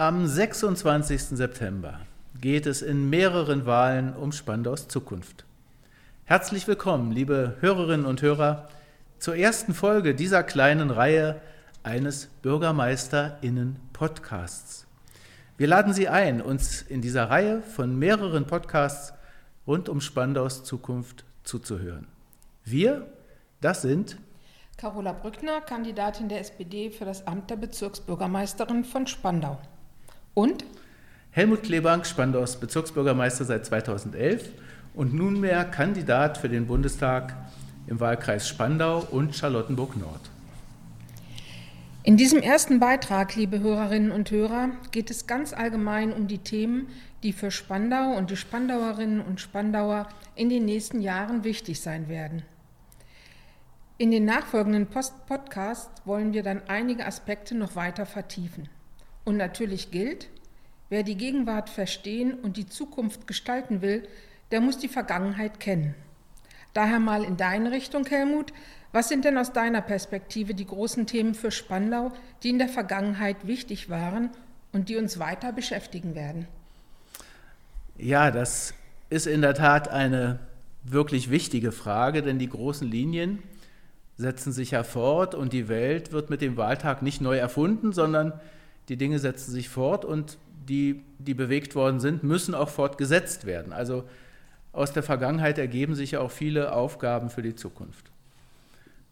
Am 26. September geht es in mehreren Wahlen um Spandaus Zukunft. Herzlich willkommen, liebe Hörerinnen und Hörer, zur ersten Folge dieser kleinen Reihe eines Bürgermeisterinnen-Podcasts. Wir laden Sie ein, uns in dieser Reihe von mehreren Podcasts rund um Spandaus Zukunft zuzuhören. Wir, das sind Carola Brückner, Kandidatin der SPD für das Amt der Bezirksbürgermeisterin von Spandau. Und Helmut Klebank, Spandaus Bezirksbürgermeister seit 2011 und nunmehr Kandidat für den Bundestag im Wahlkreis Spandau und Charlottenburg Nord. In diesem ersten Beitrag, liebe Hörerinnen und Hörer, geht es ganz allgemein um die Themen, die für Spandau und die Spandauerinnen und Spandauer in den nächsten Jahren wichtig sein werden. In den nachfolgenden Post Podcasts wollen wir dann einige Aspekte noch weiter vertiefen. Und natürlich gilt, wer die Gegenwart verstehen und die Zukunft gestalten will, der muss die Vergangenheit kennen. Daher mal in deine Richtung, Helmut. Was sind denn aus deiner Perspektive die großen Themen für Spandau, die in der Vergangenheit wichtig waren und die uns weiter beschäftigen werden? Ja, das ist in der Tat eine wirklich wichtige Frage, denn die großen Linien setzen sich ja fort und die Welt wird mit dem Wahltag nicht neu erfunden, sondern die Dinge setzen sich fort und die, die bewegt worden sind, müssen auch fortgesetzt werden. Also aus der Vergangenheit ergeben sich ja auch viele Aufgaben für die Zukunft.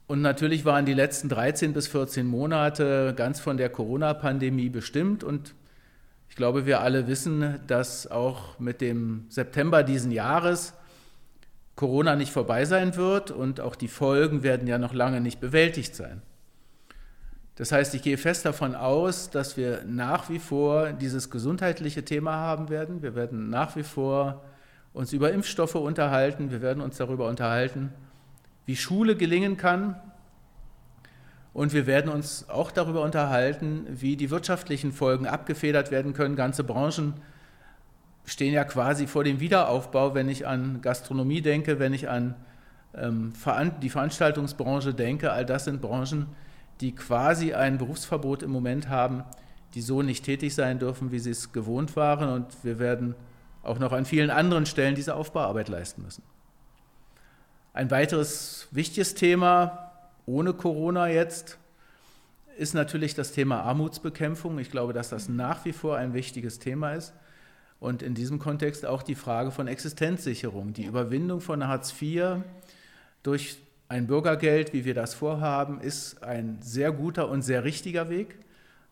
Und natürlich waren die letzten 13 bis 14 Monate ganz von der Corona-Pandemie bestimmt. Und ich glaube, wir alle wissen, dass auch mit dem September diesen Jahres Corona nicht vorbei sein wird und auch die Folgen werden ja noch lange nicht bewältigt sein. Das heißt, ich gehe fest davon aus, dass wir nach wie vor dieses gesundheitliche Thema haben werden. Wir werden nach wie vor uns über Impfstoffe unterhalten. Wir werden uns darüber unterhalten, wie Schule gelingen kann. Und wir werden uns auch darüber unterhalten, wie die wirtschaftlichen Folgen abgefedert werden können. Ganze Branchen stehen ja quasi vor dem Wiederaufbau, wenn ich an Gastronomie denke, wenn ich an ähm, die Veranstaltungsbranche denke. All das sind Branchen, die quasi ein Berufsverbot im Moment haben, die so nicht tätig sein dürfen, wie sie es gewohnt waren. Und wir werden auch noch an vielen anderen Stellen diese Aufbauarbeit leisten müssen. Ein weiteres wichtiges Thema ohne Corona jetzt ist natürlich das Thema Armutsbekämpfung. Ich glaube, dass das nach wie vor ein wichtiges Thema ist. Und in diesem Kontext auch die Frage von Existenzsicherung, die Überwindung von Hartz IV durch ein Bürgergeld, wie wir das vorhaben, ist ein sehr guter und sehr richtiger Weg.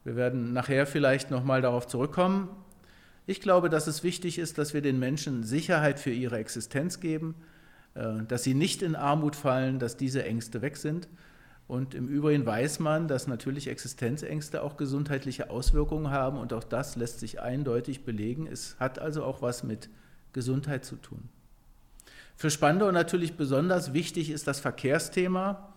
Wir werden nachher vielleicht nochmal darauf zurückkommen. Ich glaube, dass es wichtig ist, dass wir den Menschen Sicherheit für ihre Existenz geben, äh, dass sie nicht in Armut fallen, dass diese Ängste weg sind. Und im Übrigen weiß man, dass natürlich Existenzängste auch gesundheitliche Auswirkungen haben und auch das lässt sich eindeutig belegen. Es hat also auch was mit Gesundheit zu tun. Für Spandau natürlich besonders wichtig ist das Verkehrsthema.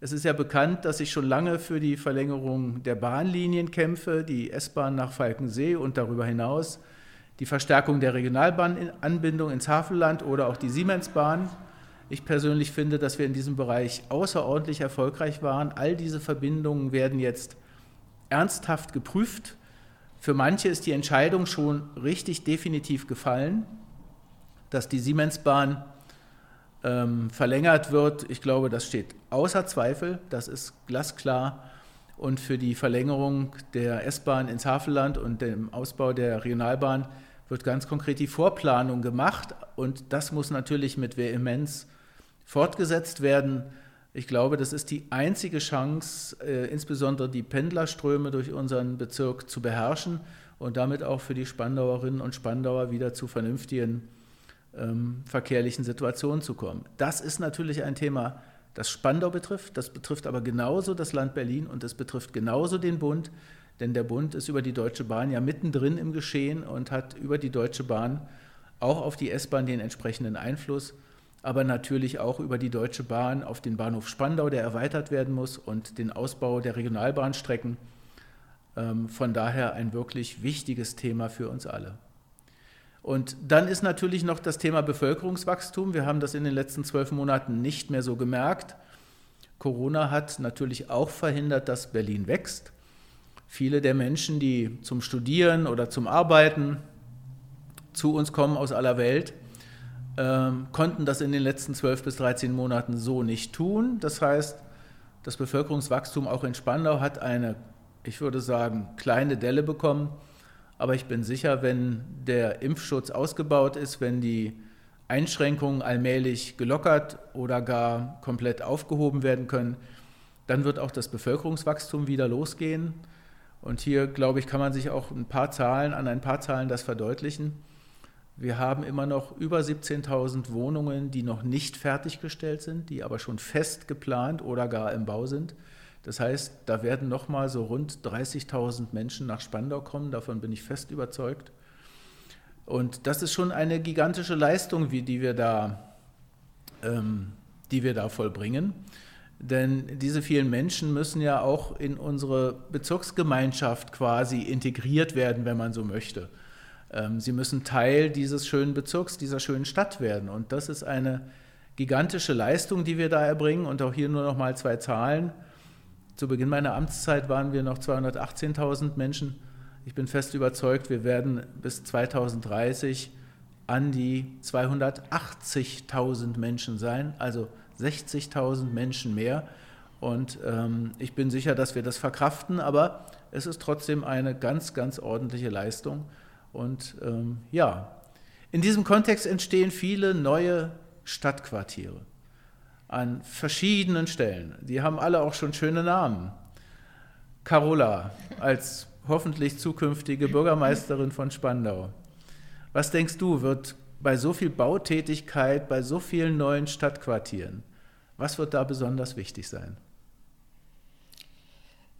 Es ist ja bekannt, dass ich schon lange für die Verlängerung der Bahnlinien kämpfe, die S-Bahn nach Falkensee und darüber hinaus die Verstärkung der Regionalbahnanbindung ins Havelland oder auch die Siemensbahn. Ich persönlich finde, dass wir in diesem Bereich außerordentlich erfolgreich waren. All diese Verbindungen werden jetzt ernsthaft geprüft. Für manche ist die Entscheidung schon richtig definitiv gefallen, dass die Siemensbahn ähm, verlängert wird. Ich glaube, das steht außer Zweifel, das ist glasklar. Und für die Verlängerung der S-Bahn ins Havelland und dem Ausbau der Regionalbahn wird ganz konkret die Vorplanung gemacht. Und das muss natürlich mit Vehemenz fortgesetzt werden. Ich glaube, das ist die einzige Chance, äh, insbesondere die Pendlerströme durch unseren Bezirk zu beherrschen und damit auch für die Spandauerinnen und Spandauer wieder zu vernünftigen ähm, verkehrlichen Situationen zu kommen. Das ist natürlich ein Thema, das Spandau betrifft, das betrifft aber genauso das Land Berlin und es betrifft genauso den Bund, denn der Bund ist über die Deutsche Bahn ja mittendrin im Geschehen und hat über die Deutsche Bahn auch auf die S-Bahn den entsprechenden Einfluss aber natürlich auch über die Deutsche Bahn auf den Bahnhof Spandau, der erweitert werden muss, und den Ausbau der Regionalbahnstrecken. Ähm, von daher ein wirklich wichtiges Thema für uns alle. Und dann ist natürlich noch das Thema Bevölkerungswachstum. Wir haben das in den letzten zwölf Monaten nicht mehr so gemerkt. Corona hat natürlich auch verhindert, dass Berlin wächst. Viele der Menschen, die zum Studieren oder zum Arbeiten zu uns kommen aus aller Welt, ähm, konnten das in den letzten 12 bis 13 Monaten so nicht tun. Das heißt, das Bevölkerungswachstum auch in Spandau hat eine, ich würde sagen, kleine Delle bekommen. Aber ich bin sicher, wenn der Impfschutz ausgebaut ist, wenn die Einschränkungen allmählich gelockert oder gar komplett aufgehoben werden können, dann wird auch das Bevölkerungswachstum wieder losgehen. Und hier, glaube ich, kann man sich auch ein paar Zahlen, an ein paar Zahlen das verdeutlichen. Wir haben immer noch über 17.000 Wohnungen, die noch nicht fertiggestellt sind, die aber schon fest geplant oder gar im Bau sind. Das heißt, da werden noch mal so rund 30.000 Menschen nach Spandau kommen, davon bin ich fest überzeugt. Und das ist schon eine gigantische Leistung, wie die wir da, ähm, die wir da vollbringen. Denn diese vielen Menschen müssen ja auch in unsere Bezirksgemeinschaft quasi integriert werden, wenn man so möchte. Ähm, sie müssen Teil dieses schönen Bezirks, dieser schönen Stadt werden. Und das ist eine gigantische Leistung, die wir da erbringen. Und auch hier nur noch mal zwei Zahlen. Zu Beginn meiner Amtszeit waren wir noch 218.000 Menschen. Ich bin fest überzeugt, wir werden bis 2030 an die 280.000 Menschen sein, also 60.000 Menschen mehr. Und ähm, ich bin sicher, dass wir das verkraften, aber es ist trotzdem eine ganz, ganz ordentliche Leistung. Und ähm, ja, in diesem Kontext entstehen viele neue Stadtquartiere an verschiedenen Stellen. Die haben alle auch schon schöne Namen. Carola als hoffentlich zukünftige Bürgermeisterin von Spandau. Was denkst du, wird bei so viel Bautätigkeit, bei so vielen neuen Stadtquartieren, was wird da besonders wichtig sein?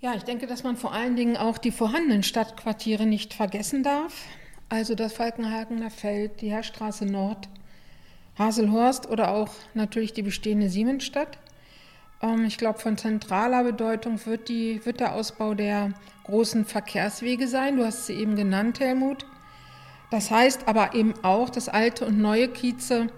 Ja, ich denke, dass man vor allen Dingen auch die vorhandenen Stadtquartiere nicht vergessen darf. Also das Falkenhagener Feld, die Herrstraße Nord, Haselhorst oder auch natürlich die bestehende Siemensstadt. Ähm, ich glaube, von zentraler Bedeutung wird, die, wird der Ausbau der großen Verkehrswege sein. Du hast sie eben genannt, Helmut. Das heißt aber eben auch, dass alte und neue Kieze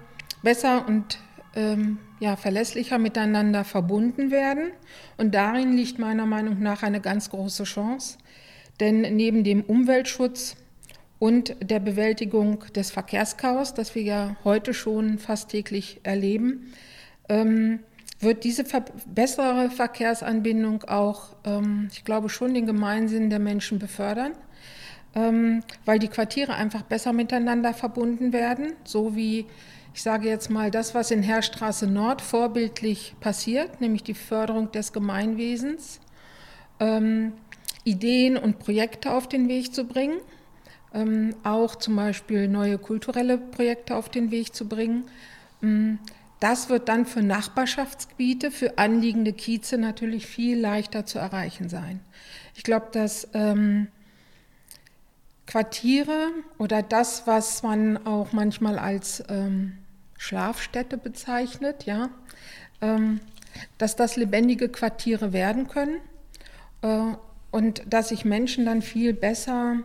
besser und ähm, ja, verlässlicher miteinander verbunden werden. Und darin liegt meiner Meinung nach eine ganz große Chance. Denn neben dem Umweltschutz und der Bewältigung des Verkehrschaos, das wir ja heute schon fast täglich erleben, ähm, wird diese bessere Verkehrsanbindung auch, ähm, ich glaube, schon den Gemeinsinn der Menschen befördern, ähm, weil die Quartiere einfach besser miteinander verbunden werden, so wie ich sage jetzt mal das, was in Herrstraße Nord vorbildlich passiert, nämlich die Förderung des Gemeinwesens, ähm, Ideen und Projekte auf den Weg zu bringen ähm, auch zum Beispiel neue kulturelle Projekte auf den Weg zu bringen. Ähm, das wird dann für Nachbarschaftsgebiete, für anliegende Kieze natürlich viel leichter zu erreichen sein. Ich glaube, dass ähm, Quartiere oder das, was man auch manchmal als ähm, Schlafstätte bezeichnet, ja, ähm, dass das lebendige Quartiere werden können äh, und dass sich Menschen dann viel besser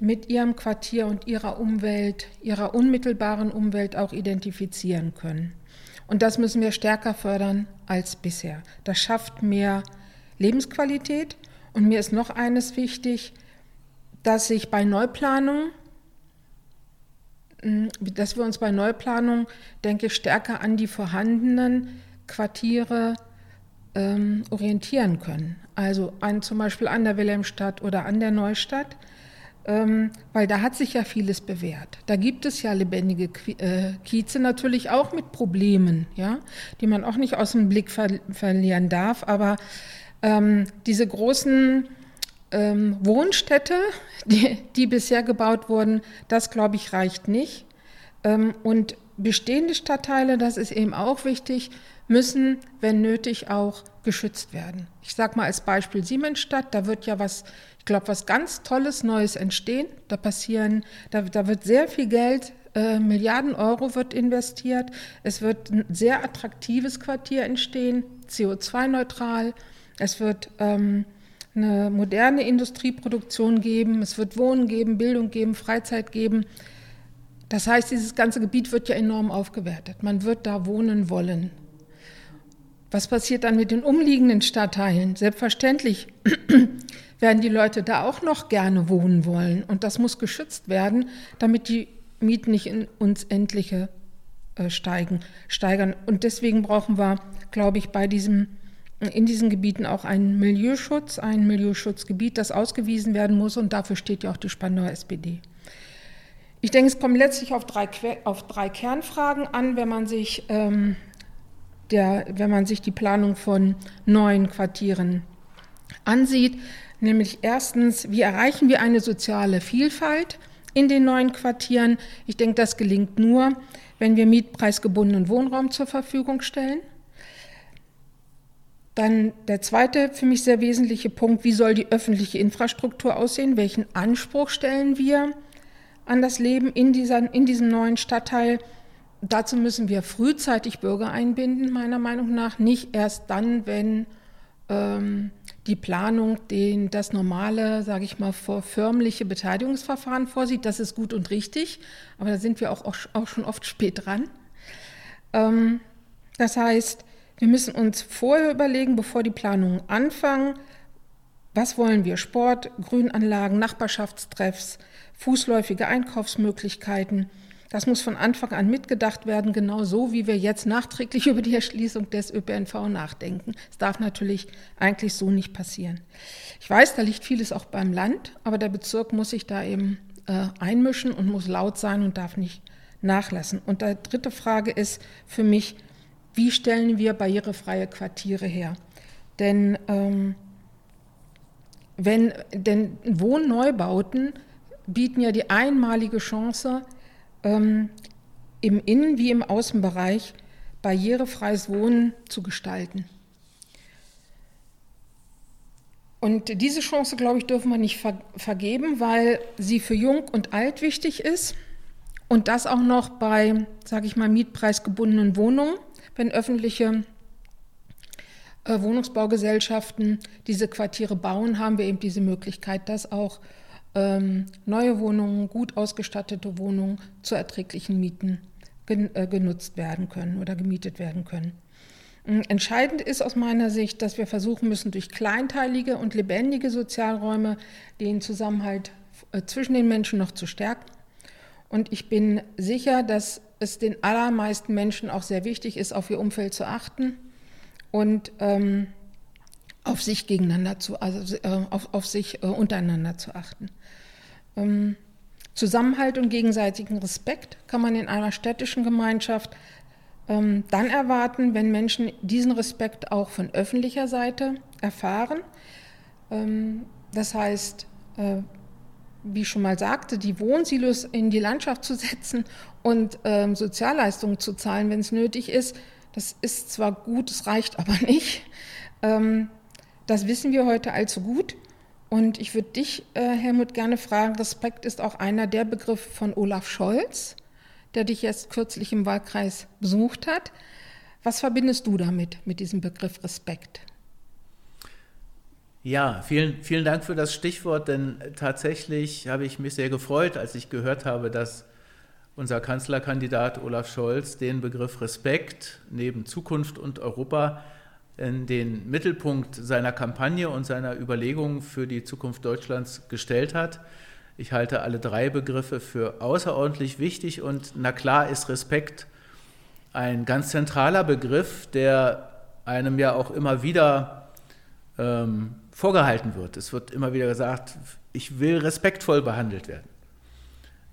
mit ihrem Quartier und ihrer Umwelt, ihrer unmittelbaren Umwelt auch identifizieren können. Und das müssen wir stärker fördern als bisher. Das schafft mehr Lebensqualität. Und mir ist noch eines wichtig, dass sich bei Neuplanung, hm, dass wir uns bei Neuplanung, denke ich, stärker an die vorhandenen Quartiere ähm, orientieren können. Also an, zum Beispiel an der Wilhelmstadt oder an der Neustadt weil da hat sich ja vieles bewährt. Da gibt es ja lebendige äh, Kieze natürlich auch mit Problemen, ja, die man auch nicht aus dem Blick ver verlieren darf. Aber ähm, diese großen ähm, Wohnstädte, die, die, bisher gebaut wurden, das glaube ich reicht nicht. Ähm, und bestehende Stadtteile, das ist eben auch wichtig, müssen, wenn nötig, auch geschützt werden. Ich sage mal als Beispiel Siemensstadt, da wird ja was glaube, was ganz Tolles Neues entstehen. Da passieren, da, da wird sehr viel Geld, äh, Milliarden Euro wird investiert. Es wird ein sehr attraktives Quartier entstehen, CO2-neutral. Es wird ähm, eine moderne Industrieproduktion geben. Es wird Wohnen geben, Bildung geben, Freizeit geben. Das heißt, dieses ganze Gebiet wird ja enorm aufgewertet. Man wird da wohnen wollen. Was passiert dann mit den umliegenden Stadtteilen? Selbstverständlich werden die Leute da auch noch gerne wohnen wollen. Und das muss geschützt werden, damit die Mieten nicht in uns endliche äh, steigen, steigern. Und deswegen brauchen wir, glaube ich, bei diesem, in diesen Gebieten auch einen Milieuschutz, ein Milieuschutzgebiet, das ausgewiesen werden muss. Und dafür steht ja auch die Spandauer SPD. Ich denke, es kommt letztlich auf drei, auf drei Kernfragen an, wenn man sich ähm, der, wenn man sich die Planung von neuen Quartieren ansieht. Nämlich erstens, wie erreichen wir eine soziale Vielfalt in den neuen Quartieren? Ich denke, das gelingt nur, wenn wir mietpreisgebundenen Wohnraum zur Verfügung stellen. Dann der zweite für mich sehr wesentliche Punkt, wie soll die öffentliche Infrastruktur aussehen? Welchen Anspruch stellen wir an das Leben in, dieser, in diesem neuen Stadtteil? Dazu müssen wir frühzeitig Bürger einbinden, meiner Meinung nach, nicht erst dann, wenn ähm, die Planung den, das normale, sage ich mal, förmliche Beteiligungsverfahren vorsieht. Das ist gut und richtig, aber da sind wir auch, auch, auch schon oft spät dran. Ähm, das heißt, wir müssen uns vorher überlegen, bevor die Planungen anfangen, was wollen wir? Sport, Grünanlagen, Nachbarschaftstreffs, fußläufige Einkaufsmöglichkeiten das muss von Anfang an mitgedacht werden, genau so, wie wir jetzt nachträglich über die Erschließung des ÖPNV nachdenken. Es darf natürlich eigentlich so nicht passieren. Ich weiß, da liegt vieles auch beim Land, aber der Bezirk muss sich da eben äh, einmischen und muss laut sein und darf nicht nachlassen. Und die dritte Frage ist für mich, wie stellen wir barrierefreie Quartiere her? Denn, ähm, wenn, denn Wohnneubauten bieten ja die einmalige Chance, ähm, im Innen- wie im Außenbereich barrierefreies Wohnen zu gestalten. Und diese Chance, glaube ich, dürfen wir nicht ver vergeben, weil sie für Jung und Alt wichtig ist. Und das auch noch bei, sage ich mal, mietpreisgebundenen Wohnungen, wenn öffentliche äh, Wohnungsbaugesellschaften diese Quartiere bauen, haben wir eben diese Möglichkeit, das auch ähm, neue Wohnungen, gut ausgestattete Wohnungen zu erträglichen Mieten gen äh, genutzt werden können oder gemietet werden können. Ähm, entscheidend ist aus meiner Sicht, dass wir versuchen müssen, durch kleinteilige und lebendige Sozialräume den Zusammenhalt äh, zwischen den Menschen noch zu stärken. Und ich bin sicher, dass es den allermeisten Menschen auch sehr wichtig ist, auf ihr Umfeld zu achten und ähm, auf sich gegeneinander zu, also äh, auf, auf sich äh, untereinander zu achten. Ähm, Zusammenhalt und gegenseitigen Respekt kann man in einer städtischen Gemeinschaft ähm, dann erwarten, wenn Menschen diesen Respekt auch von öffentlicher Seite erfahren. Ähm, das heißt, äh, wie ich schon mal sagte, die Wohnsilos in die Landschaft zu setzen und ähm, Sozialleistungen zu zahlen, wenn es nötig ist, das ist zwar gut, es reicht aber nicht. Ähm, das wissen wir heute allzu gut. Und ich würde dich, äh, Helmut, gerne fragen, Respekt ist auch einer der Begriffe von Olaf Scholz, der dich jetzt kürzlich im Wahlkreis besucht hat. Was verbindest du damit, mit diesem Begriff Respekt? Ja, vielen, vielen Dank für das Stichwort, denn tatsächlich habe ich mich sehr gefreut, als ich gehört habe, dass unser Kanzlerkandidat Olaf Scholz den Begriff Respekt neben Zukunft und Europa in den Mittelpunkt seiner Kampagne und seiner Überlegungen für die Zukunft Deutschlands gestellt hat. Ich halte alle drei Begriffe für außerordentlich wichtig und na klar ist Respekt ein ganz zentraler Begriff, der einem ja auch immer wieder ähm, vorgehalten wird. Es wird immer wieder gesagt, ich will respektvoll behandelt werden.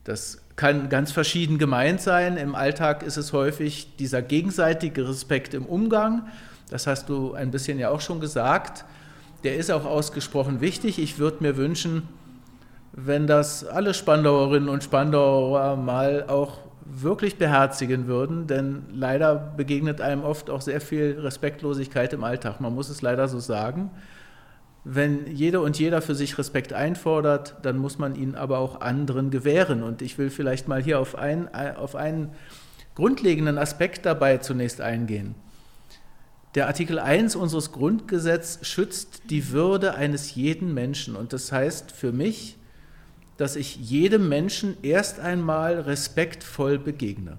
Das kann ganz verschieden gemeint sein. Im Alltag ist es häufig dieser gegenseitige Respekt im Umgang das hast du ein bisschen ja auch schon gesagt. Der ist auch ausgesprochen wichtig. Ich würde mir wünschen, wenn das alle Spandauerinnen und Spandauer mal auch wirklich beherzigen würden, denn leider begegnet einem oft auch sehr viel Respektlosigkeit im Alltag. Man muss es leider so sagen. Wenn jede und jeder für sich Respekt einfordert, dann muss man ihn aber auch anderen gewähren. Und ich will vielleicht mal hier auf, ein, auf einen grundlegenden Aspekt dabei zunächst eingehen. Der Artikel 1 unseres Grundgesetzes schützt die Würde eines jeden Menschen. Und das heißt für mich, dass ich jedem Menschen erst einmal respektvoll begegne.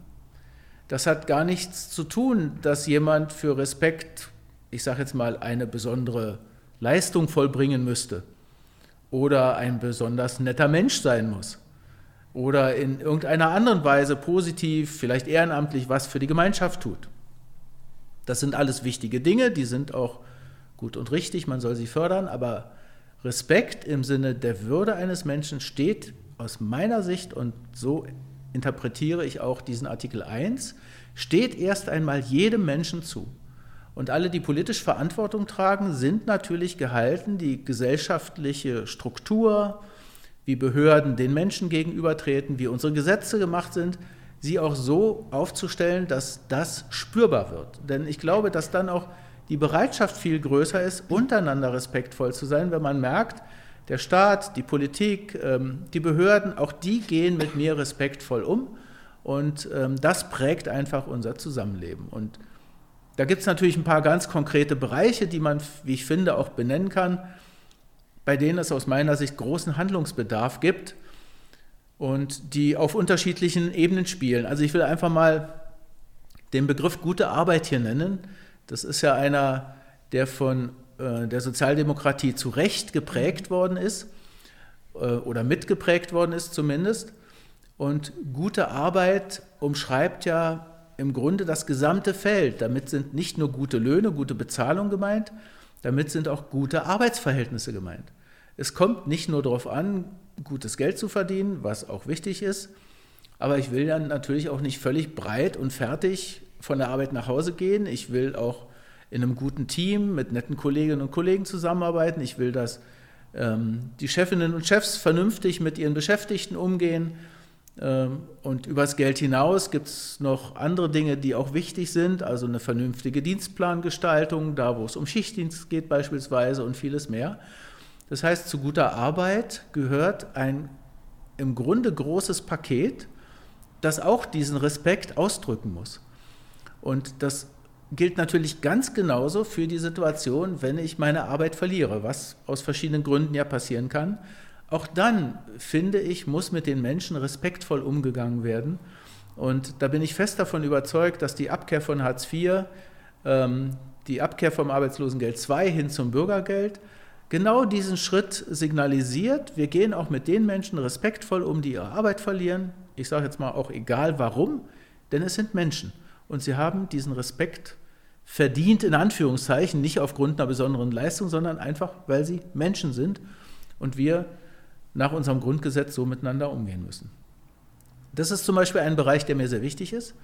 Das hat gar nichts zu tun, dass jemand für Respekt, ich sage jetzt mal, eine besondere Leistung vollbringen müsste. oder ein besonders netter Mensch sein muss oder in irgendeiner anderen Weise positiv, vielleicht ehrenamtlich was für die Gemeinschaft tut. Das sind alles wichtige Dinge, die sind auch gut und richtig, man soll sie fördern, aber Respekt im Sinne der Würde eines Menschen steht aus meiner Sicht und so interpretiere ich auch diesen Artikel 1, steht erst einmal jedem Menschen zu. Und alle, die politisch Verantwortung tragen, sind natürlich gehalten, die gesellschaftliche Struktur, wie Behörden den Menschen gegenübertreten, wie unsere Gesetze gemacht sind, sie auch so aufzustellen, dass das spürbar wird. Denn ich glaube, dass dann auch die Bereitschaft viel größer ist, untereinander respektvoll zu sein, wenn man merkt, der Staat, die Politik, ähm, die Behörden, auch die gehen mit mir respektvoll um. Und ähm, das prägt einfach unser Zusammenleben. Und da gibt es natürlich ein paar ganz konkrete Bereiche, die man, wie ich finde, auch benennen kann, bei denen es aus meiner Sicht großen Handlungsbedarf gibt und die auf unterschiedlichen Ebenen spielen. Also ich will einfach mal den Begriff gute Arbeit hier nennen. Das ist ja einer, der von äh, der Sozialdemokratie zu Recht geprägt worden ist äh, oder mitgeprägt worden ist zumindest. Und gute Arbeit umschreibt ja im Grunde das gesamte Feld. Damit sind nicht nur gute Löhne, gute Bezahlung gemeint, damit sind auch gute Arbeitsverhältnisse gemeint. Es kommt nicht nur darauf an, gutes Geld zu verdienen, was auch wichtig ist, aber ich will dann natürlich auch nicht völlig breit und fertig von der Arbeit nach Hause gehen. Ich will auch in einem guten Team mit netten Kolleginnen und Kollegen zusammenarbeiten. Ich will, dass ähm, die Chefinnen und Chefs vernünftig mit ihren Beschäftigten umgehen. Ähm, und übers Geld hinaus gibt es noch andere Dinge, die auch wichtig sind, also eine vernünftige Dienstplangestaltung, da wo es um Schichtdienst geht beispielsweise und vieles mehr. Das heißt, zu guter Arbeit gehört ein im Grunde großes Paket, das auch diesen Respekt ausdrücken muss. Und das gilt natürlich ganz genauso für die Situation, wenn ich meine Arbeit verliere, was aus verschiedenen Gründen ja passieren kann. Auch dann, finde ich, muss mit den Menschen respektvoll umgegangen werden. Und da bin ich fest davon überzeugt, dass die Abkehr von Hartz IV, ähm, die Abkehr vom Arbeitslosengeld II hin zum Bürgergeld, genau diesen Schritt signalisiert. Wir gehen auch mit den Menschen respektvoll um, die ihre Arbeit verlieren. Ich sage jetzt mal auch egal warum, denn es sind Menschen. Und sie haben diesen Respekt verdient, in Anführungszeichen, nicht aufgrund einer besonderen Leistung, sondern einfach, weil sie Menschen sind und wir nach unserem Grundgesetz so miteinander umgehen müssen. Das ist zum Beispiel ein Bereich, der mir sehr wichtig ist.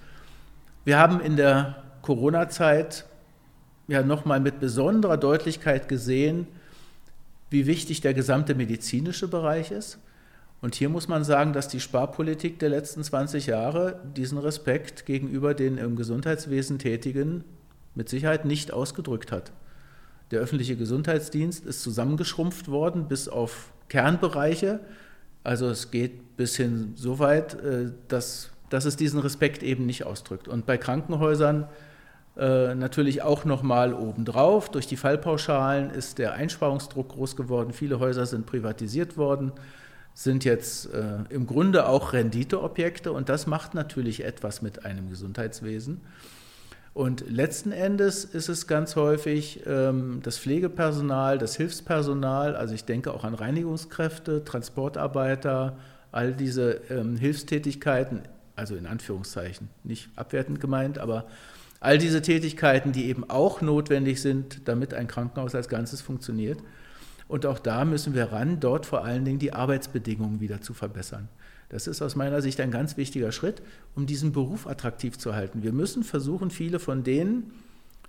Wir haben in der Corona-Zeit ja nochmal mit besonderer Deutlichkeit gesehen, wie wichtig der gesamte medizinische Bereich ist. Und hier muss man sagen, dass die Sparpolitik der letzten 20 Jahre diesen Respekt gegenüber den im Gesundheitswesen Tätigen mit Sicherheit nicht ausgedrückt hat. Der öffentliche Gesundheitsdienst ist zusammengeschrumpft worden bis auf Kernbereiche. Also es geht bis hin so weit, äh, dass, dass es diesen Respekt eben nicht ausdrückt. Und bei Krankenhäusern äh, natürlich auch nochmal obendrauf. Durch die Fallpauschalen ist der Einsparungsdruck groß geworden. Viele Häuser sind privatisiert worden sind jetzt äh, im Grunde auch Renditeobjekte und das macht natürlich etwas mit einem Gesundheitswesen. Und letzten Endes ist es ganz häufig ähm, das Pflegepersonal, das Hilfspersonal, also ich denke auch an Reinigungskräfte, Transportarbeiter, all diese ähm, Hilfstätigkeiten, also in Anführungszeichen, nicht abwertend gemeint, aber all diese Tätigkeiten, die eben auch notwendig sind, damit ein Krankenhaus als Ganzes funktioniert. Und auch da müssen wir ran, dort vor allen Dingen die Arbeitsbedingungen wieder zu verbessern. Das ist aus meiner Sicht ein ganz wichtiger Schritt, um diesen Beruf attraktiv zu halten. Wir müssen versuchen, viele von denen,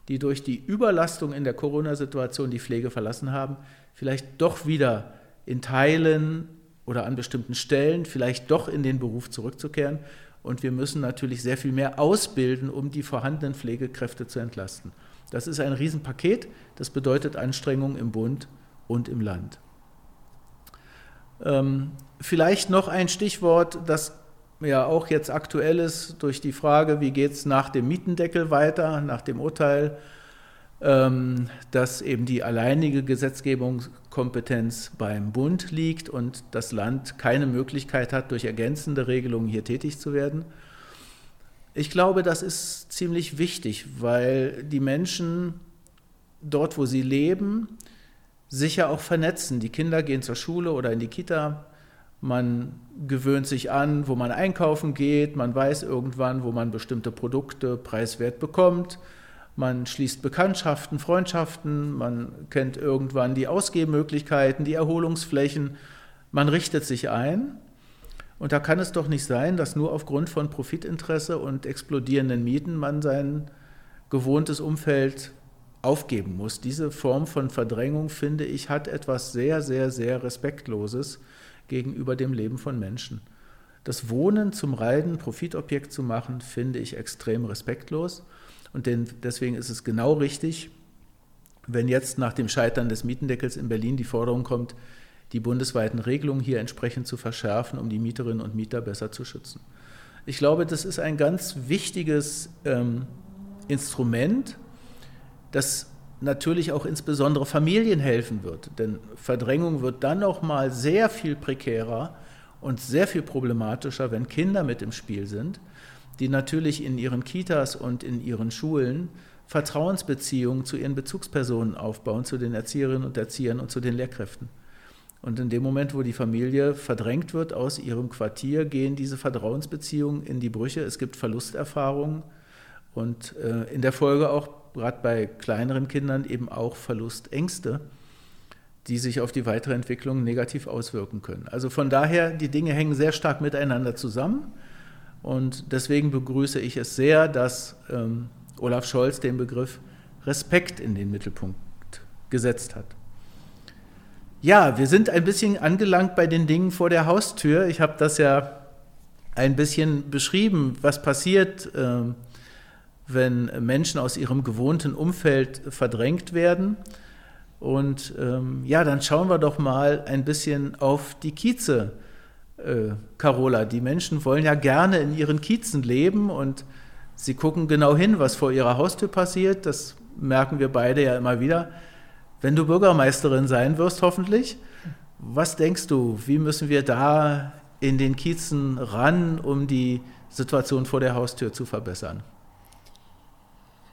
die durch die Überlastung in der Corona-Situation die Pflege verlassen haben, vielleicht doch wieder in Teilen oder an bestimmten Stellen vielleicht doch in den Beruf zurückzukehren. Und wir müssen natürlich sehr viel mehr ausbilden, um die vorhandenen Pflegekräfte zu entlasten. Das ist ein Riesenpaket. Das bedeutet Anstrengungen im Bund und im Land. Ähm, vielleicht noch ein Stichwort, das ja auch jetzt aktuell ist durch die Frage, wie geht es nach dem Mietendeckel weiter, nach dem Urteil, dass eben die alleinige Gesetzgebungskompetenz beim Bund liegt und das Land keine Möglichkeit hat, durch ergänzende Regelungen hier tätig zu werden. Ich glaube, das ist ziemlich wichtig, weil die Menschen dort, wo sie leben, sicher auch vernetzen. Die Kinder gehen zur Schule oder in die Kita, man gewöhnt sich an, wo man einkaufen geht, man weiß irgendwann, wo man bestimmte Produkte preiswert bekommt, man schließt Bekanntschaften, Freundschaften, man kennt irgendwann die Ausgehmöglichkeiten, die Erholungsflächen, man richtet sich ein. Und da kann es doch nicht sein, dass nur aufgrund von Profitinteresse und explodierenden Mieten man sein gewohntes Umfeld aufgeben muss. Diese Form von Verdrängung, finde ich, hat etwas sehr, sehr, sehr Respektloses gegenüber dem Leben von Menschen. Das Wohnen zum reinen Profitobjekt zu machen, finde ich extrem respektlos. Und deswegen ist es genau richtig, wenn jetzt nach dem Scheitern des Mietendeckels in Berlin die Forderung kommt, die bundesweiten Regelungen hier entsprechend zu verschärfen, um die Mieterinnen und Mieter besser zu schützen. Ich glaube, das ist ein ganz wichtiges ähm, Instrument, das natürlich auch insbesondere Familien helfen wird. Denn Verdrängung wird dann noch mal sehr viel prekärer und sehr viel problematischer, wenn Kinder mit im Spiel sind, die natürlich in ihren Kitas und in ihren Schulen Vertrauensbeziehungen zu ihren Bezugspersonen aufbauen, zu den Erzieherinnen und Erziehern und zu den Lehrkräften. Und in dem Moment, wo die Familie verdrängt wird aus ihrem Quartier, gehen diese Vertrauensbeziehungen in die Brüche. Es gibt Verlusterfahrungen und äh, in der Folge auch gerade bei kleineren Kindern eben auch Verlustängste, die sich auf die weitere Entwicklung negativ auswirken können. Also von daher, die Dinge hängen sehr stark miteinander zusammen. Und deswegen begrüße ich es sehr, dass ähm, Olaf Scholz den Begriff Respekt in den Mittelpunkt gesetzt hat. Ja, wir sind ein bisschen angelangt bei den Dingen vor der Haustür. Ich habe das ja ein bisschen beschrieben, was passiert. Äh, wenn Menschen aus ihrem gewohnten Umfeld verdrängt werden. Und ähm, ja, dann schauen wir doch mal ein bisschen auf die Kieze, äh, Carola. Die Menschen wollen ja gerne in ihren Kiezen leben und sie gucken genau hin, was vor ihrer Haustür passiert. Das merken wir beide ja immer wieder. Wenn du Bürgermeisterin sein wirst, hoffentlich, was denkst du, wie müssen wir da in den Kiezen ran, um die Situation vor der Haustür zu verbessern?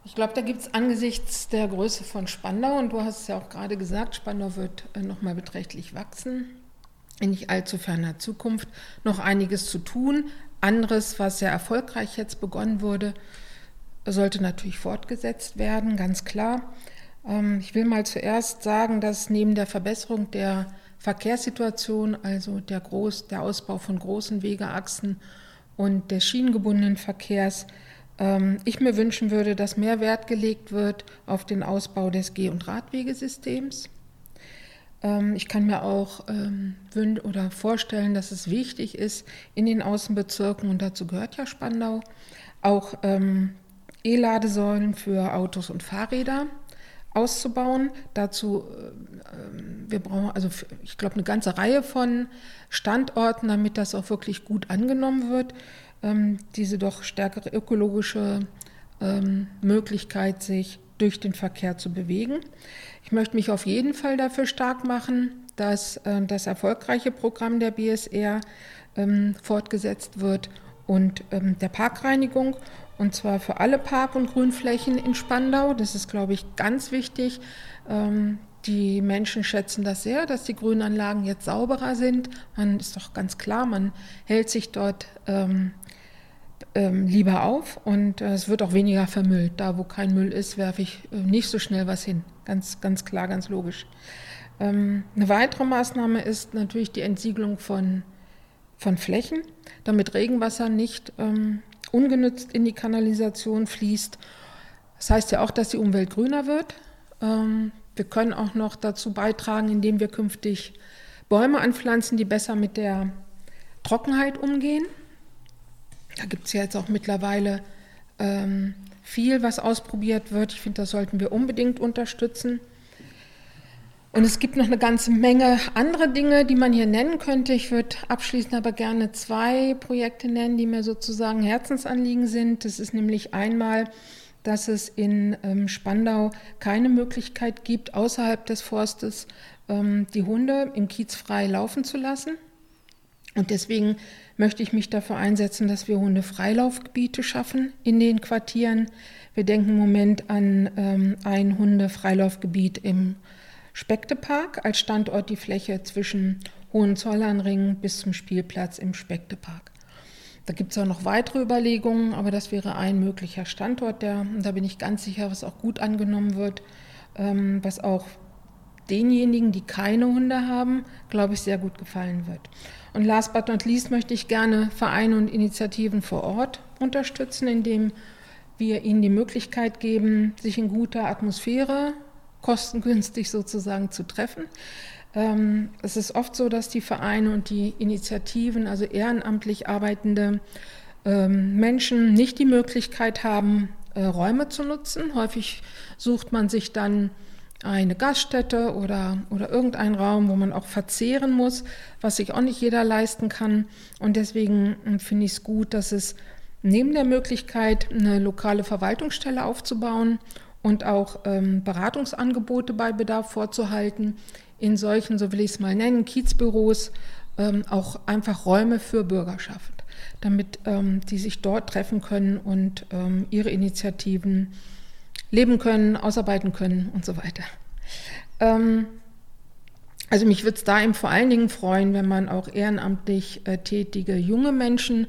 Ich glaube, da gibt es angesichts der Größe von Spandau, und du hast es ja auch gerade gesagt, Spandau wird äh, nochmal beträchtlich wachsen, in nicht allzu ferner Zukunft, noch einiges zu tun. Anderes, was sehr erfolgreich jetzt begonnen wurde, sollte natürlich fortgesetzt werden, ganz klar. Ähm, ich will mal zuerst sagen, dass neben der Verbesserung der Verkehrssituation, also der, Groß-, der Ausbau von großen Wegeachsen und des schienengebundenen Verkehrs, ähm, ich mir wünschen würde, dass mehr Wert gelegt wird auf den Ausbau des Geh- und Radwegesystems. Ähm, ich kann mir auch ähm, oder vorstellen, dass es wichtig ist, in den Außenbezirken, und dazu gehört ja Spandau, auch E-Ladesäulen für Autos und Fahrräder auszubauen. Dazu, wir brauchen also ich glaube eine ganze Reihe von Standorten, damit das auch wirklich gut angenommen wird ähm, diese doch stärkere ökologische ähm, Möglichkeit, sich durch den Verkehr zu bewegen. Ich möchte mich auf jeden Fall dafür stark machen, dass äh, das erfolgreiche Programm der BSR ähm, fortgesetzt wird und ähm, der Parkreinigung und zwar für alle Park- und Grünflächen in Spandau. Das ist, glaube ich, ganz wichtig. Ähm, die Menschen schätzen das sehr, dass die Grünanlagen jetzt sauberer sind. Man ist doch ganz klar, man hält sich dort ähm, lieber auf und äh, es wird auch weniger vermüllt. Da, wo kein Müll ist, werfe ich äh, nicht so schnell was hin. Ganz, ganz klar, ganz logisch. Ähm, eine weitere Maßnahme ist natürlich die Entsiegelung von, von Flächen, damit Regenwasser nicht ähm, ungenützt in die Kanalisation fließt. Das heißt ja auch, dass die Umwelt grüner wird. Ähm, wir können auch noch dazu beitragen, indem wir künftig Bäume anpflanzen, die besser mit der Trockenheit umgehen. Da gibt es ja jetzt auch mittlerweile ähm, viel, was ausprobiert wird. Ich finde, das sollten wir unbedingt unterstützen. Und es gibt noch eine ganze Menge andere Dinge, die man hier nennen könnte. Ich würde abschließend aber gerne zwei Projekte nennen, die mir sozusagen Herzensanliegen sind. Das ist nämlich einmal, dass es in ähm, Spandau keine Möglichkeit gibt, außerhalb des Forstes ähm, die Hunde im Kiez frei laufen zu lassen. Und deswegen möchte ich mich dafür einsetzen, dass wir Hundefreilaufgebiete schaffen in den Quartieren. Wir denken im Moment an ähm, ein Hundefreilaufgebiet im Spektepark als Standort die Fläche zwischen Hohenzollernring bis zum Spielplatz im Spektepark. Da gibt es auch noch weitere Überlegungen, aber das wäre ein möglicher Standort, der, da bin ich ganz sicher, was auch gut angenommen wird, ähm, was auch denjenigen, die keine Hunde haben, glaube ich, sehr gut gefallen wird. Und last but not least möchte ich gerne Vereine und Initiativen vor Ort unterstützen, indem wir ihnen die Möglichkeit geben, sich in guter Atmosphäre, kostengünstig sozusagen zu treffen. Ähm, es ist oft so, dass die Vereine und die Initiativen, also ehrenamtlich arbeitende ähm, Menschen, nicht die Möglichkeit haben, äh, Räume zu nutzen. Häufig sucht man sich dann eine Gaststätte oder, oder irgendeinen Raum, wo man auch verzehren muss, was sich auch nicht jeder leisten kann. Und deswegen hm, finde ich es gut, dass es neben der Möglichkeit, eine lokale Verwaltungsstelle aufzubauen und auch ähm, Beratungsangebote bei Bedarf vorzuhalten, in solchen, so will ich es mal nennen, Kiezbüros ähm, auch einfach Räume für Bürgerschaft, damit ähm, die sich dort treffen können und ähm, ihre Initiativen leben können, ausarbeiten können und so weiter. Ähm, also mich würde es da eben vor allen Dingen freuen, wenn man auch ehrenamtlich äh, tätige junge Menschen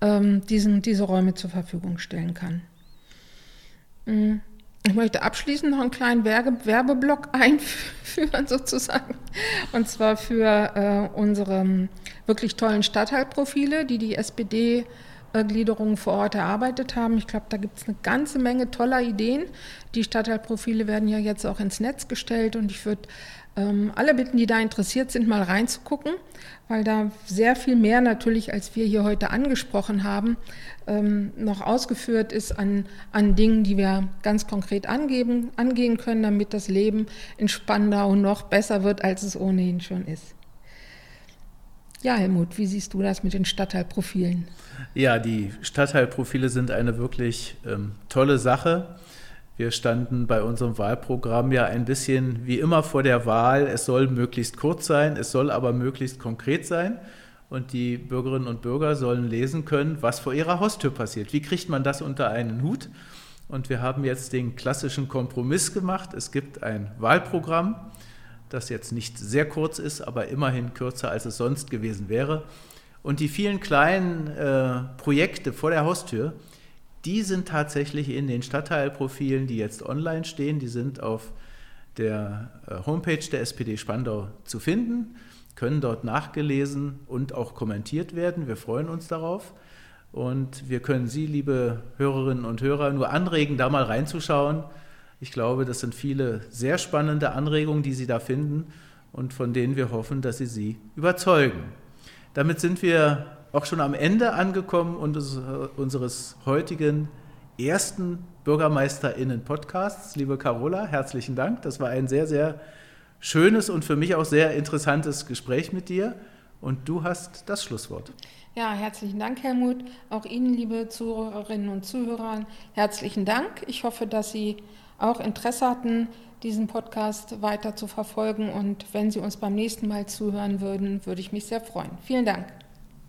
ähm, diesen, diese Räume zur Verfügung stellen kann. Mhm. Ich möchte abschließend noch einen kleinen Werbe Werbeblock einführen, sozusagen. Und zwar für äh, unsere wirklich tollen Stadtteilprofile, die die SPD Gliederungen vor Ort erarbeitet haben. Ich glaube, da gibt es eine ganze Menge toller Ideen. Die Stadtteilprofile werden ja jetzt auch ins Netz gestellt und ich würde ähm, alle bitten, die da interessiert sind, mal reinzugucken, weil da sehr viel mehr natürlich, als wir hier heute angesprochen haben, ähm, noch ausgeführt ist an, an Dingen, die wir ganz konkret angeben, angehen können, damit das Leben in Spandau noch besser wird, als es ohnehin schon ist. Ja, Helmut, wie siehst du das mit den Stadtteilprofilen? Ja, die Stadtteilprofile sind eine wirklich ähm, tolle Sache. Wir standen bei unserem Wahlprogramm ja ein bisschen wie immer vor der Wahl. Es soll möglichst kurz sein, es soll aber möglichst konkret sein. Und die Bürgerinnen und Bürger sollen lesen können, was vor ihrer Haustür passiert. Wie kriegt man das unter einen Hut? Und wir haben jetzt den klassischen Kompromiss gemacht. Es gibt ein Wahlprogramm, das jetzt nicht sehr kurz ist, aber immerhin kürzer, als es sonst gewesen wäre. Und die vielen kleinen äh, Projekte vor der Haustür, die sind tatsächlich in den Stadtteilprofilen, die jetzt online stehen, die sind auf der äh, Homepage der SPD Spandau zu finden, können dort nachgelesen und auch kommentiert werden. Wir freuen uns darauf. Und wir können Sie, liebe Hörerinnen und Hörer, nur anregen, da mal reinzuschauen. Ich glaube, das sind viele sehr spannende Anregungen, die Sie da finden und von denen wir hoffen, dass Sie sie überzeugen. Damit sind wir auch schon am Ende angekommen unseres heutigen ersten BürgermeisterInnen-Podcasts. Liebe Carola, herzlichen Dank. Das war ein sehr, sehr schönes und für mich auch sehr interessantes Gespräch mit dir. Und du hast das Schlusswort. Ja, herzlichen Dank, Helmut. Auch Ihnen, liebe Zuhörerinnen und Zuhörer, herzlichen Dank. Ich hoffe, dass Sie auch Interesse hatten, diesen Podcast weiter zu verfolgen. Und wenn Sie uns beim nächsten Mal zuhören würden, würde ich mich sehr freuen. Vielen Dank.